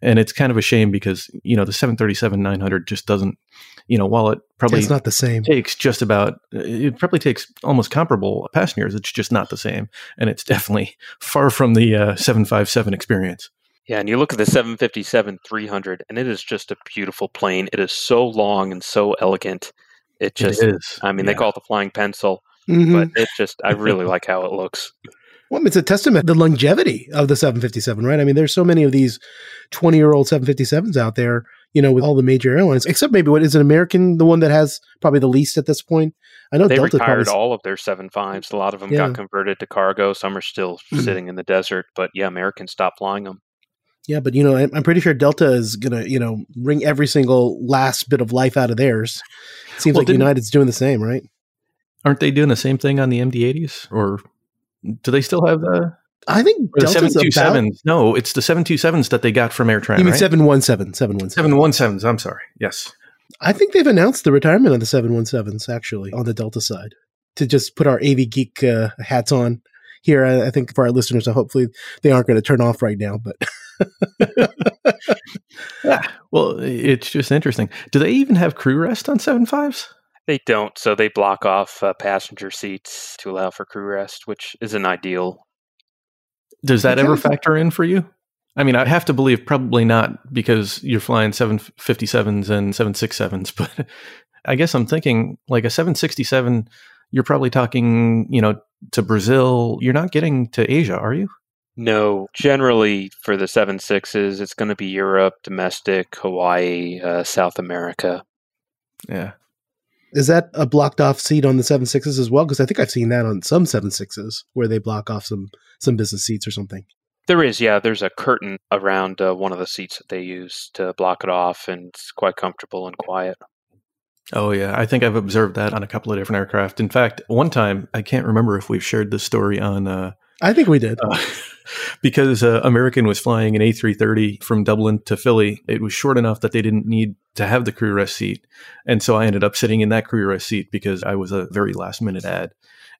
And it's kind of a shame because, you know, the 737 900 just doesn't, you know, while it probably it's not the same. takes just about, it probably takes almost comparable passengers. It's just not the same. And it's definitely far from the uh, 757 experience. Yeah, and you look at the 757 300, and it is just a beautiful plane. It is so long and so elegant. It just, it is. I mean, yeah. they call it the flying pencil, mm-hmm. but it just, I really like how it looks. Well, it's a testament to the longevity of the 757, right? I mean, there's so many of these 20 year old 757s out there, you know, with all the major airlines, except maybe what is an American, the one that has probably the least at this point. I know they Delta retired probably... all of their 75s. A lot of them yeah. got converted to cargo. Some are still mm-hmm. sitting in the desert, but yeah, Americans stopped flying them. Yeah, but you know, I'm pretty sure Delta is gonna, you know, wring every single last bit of life out of theirs. It seems well, like United's doing the same, right? Aren't they doing the same thing on the MD-80s or do they still have the? I think the seven two sevens. No, it's the seven two sevens that they got from AirTran. You mean right? seven one seven, seven one seven one sevens. I'm sorry. Yes, I think they've announced the retirement of the seven one sevens actually on the Delta side. To just put our AV geek uh, hats on here, I, I, think for our listeners, hopefully they aren't going to turn off right now. But yeah, well, it's just interesting. Do they even have crew rest on seven fives? They don't, so they block off uh, passenger seats to allow for crew rest, which isn't ideal. Does that ever factor in for you? I mean, I have to believe probably not because you're flying 757s and 767s, but I guess I'm thinking like a 767, you're probably talking, you know, to Brazil. You're not getting to Asia, are you? No, generally for the 76s, it's going to be Europe, domestic, Hawaii, uh, South America. Yeah. Is that a blocked off seat on the seven sixes as well? Because I think I've seen that on some seven sixes where they block off some some business seats or something. There is, yeah. There's a curtain around uh, one of the seats that they use to block it off, and it's quite comfortable and quiet. Oh yeah, I think I've observed that on a couple of different aircraft. In fact, one time I can't remember if we've shared this story on uh, I think we did. Uh, because uh, American was flying an A330 from Dublin to Philly. It was short enough that they didn't need to have the crew rest seat. And so I ended up sitting in that crew rest seat because I was a very last minute ad.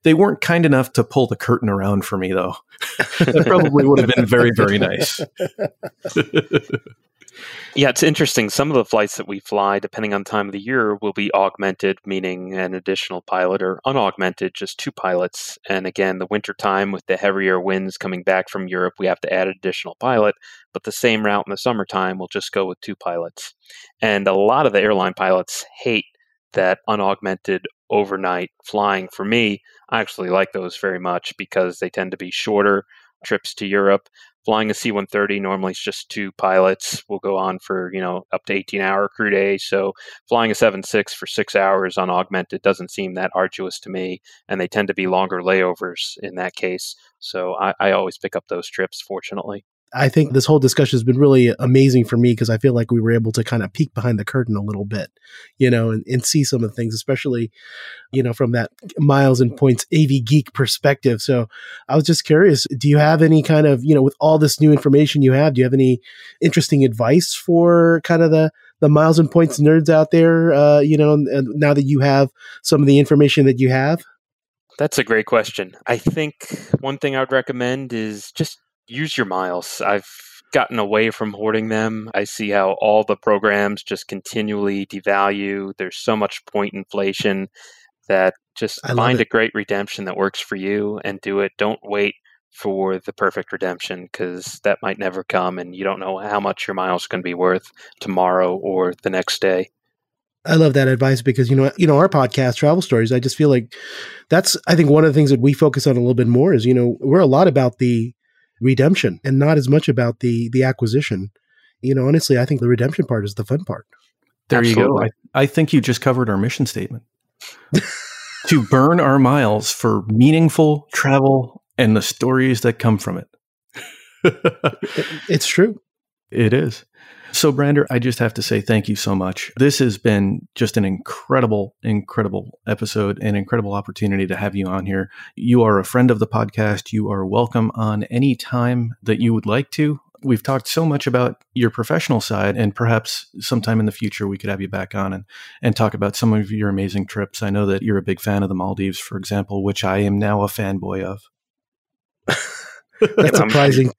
They weren't kind enough to pull the curtain around for me, though. that probably would have been very, very nice. Yeah, it's interesting. Some of the flights that we fly, depending on time of the year, will be augmented, meaning an additional pilot, or unaugmented, just two pilots. And again, the winter time with the heavier winds coming back from Europe, we have to add an additional pilot. But the same route in the summertime, we'll just go with two pilots. And a lot of the airline pilots hate that unaugmented overnight flying. For me, I actually like those very much because they tend to be shorter trips to Europe flying a C-130 normally is just two pilots. will go on for you know up to 18-hour crew days. So flying a 7.6 for six hours on augmented doesn't seem that arduous to me, and they tend to be longer layovers in that case. So I, I always pick up those trips. Fortunately. I think this whole discussion has been really amazing for me because I feel like we were able to kind of peek behind the curtain a little bit, you know, and, and see some of the things, especially, you know, from that miles and points AV geek perspective. So I was just curious, do you have any kind of, you know, with all this new information you have, do you have any interesting advice for kind of the, the miles and points nerds out there, uh, you know, now that you have some of the information that you have? That's a great question. I think one thing I would recommend is just use your miles. I've gotten away from hoarding them. I see how all the programs just continually devalue. There's so much point inflation that just find a great redemption that works for you and do it. Don't wait for the perfect redemption because that might never come and you don't know how much your miles can be worth tomorrow or the next day. I love that advice because you know you know our podcast travel stories I just feel like that's I think one of the things that we focus on a little bit more is you know we're a lot about the redemption and not as much about the the acquisition. You know, honestly, I think the redemption part is the fun part. There Absolutely. you go. I, I think you just covered our mission statement. to burn our miles for meaningful travel and the stories that come from it. it's true. It is. So, Brandr, I just have to say thank you so much. This has been just an incredible, incredible episode, an incredible opportunity to have you on here. You are a friend of the podcast. You are welcome on any time that you would like to. We've talked so much about your professional side, and perhaps sometime in the future we could have you back on and, and talk about some of your amazing trips. I know that you're a big fan of the Maldives, for example, which I am now a fanboy of. That's surprising.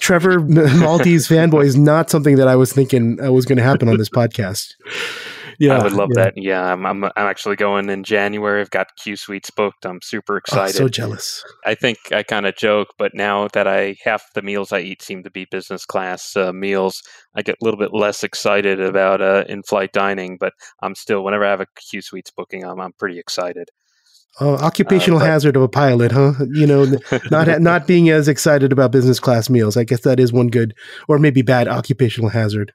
Trevor Maltese fanboy is not something that I was thinking uh, was going to happen on this podcast. Yeah, I would love yeah. that. Yeah, I'm, I'm, I'm actually going in January. I've got Q suites booked. I'm super excited. Oh, so jealous. I think I kind of joke, but now that I half the meals I eat seem to be business class uh, meals, I get a little bit less excited about uh, in-flight dining. But I'm still, whenever I have a Q suites booking, I'm I'm pretty excited. Oh, occupational uh, but, hazard of a pilot, huh? You know, not not being as excited about business class meals. I guess that is one good, or maybe bad occupational hazard.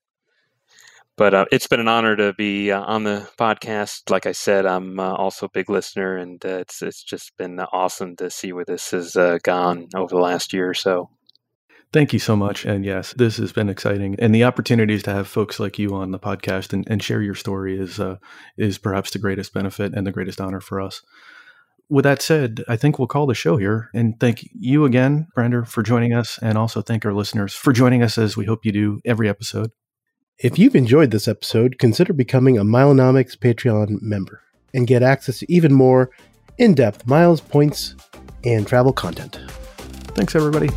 But uh, it's been an honor to be uh, on the podcast. Like I said, I'm uh, also a big listener, and uh, it's it's just been awesome to see where this has uh, gone over the last year or so. Thank you so much. And yes, this has been exciting. And the opportunities to have folks like you on the podcast and, and share your story is is perhaps the greatest benefit and the greatest honor for us with that said, I think we'll call the show here and thank you again, Brandr, for joining us, and also thank our listeners for joining us as we hope you do every episode. If you've enjoyed this episode, consider becoming a Milenomics Patreon member and get access to even more in depth miles, points, and travel content. Thanks, everybody.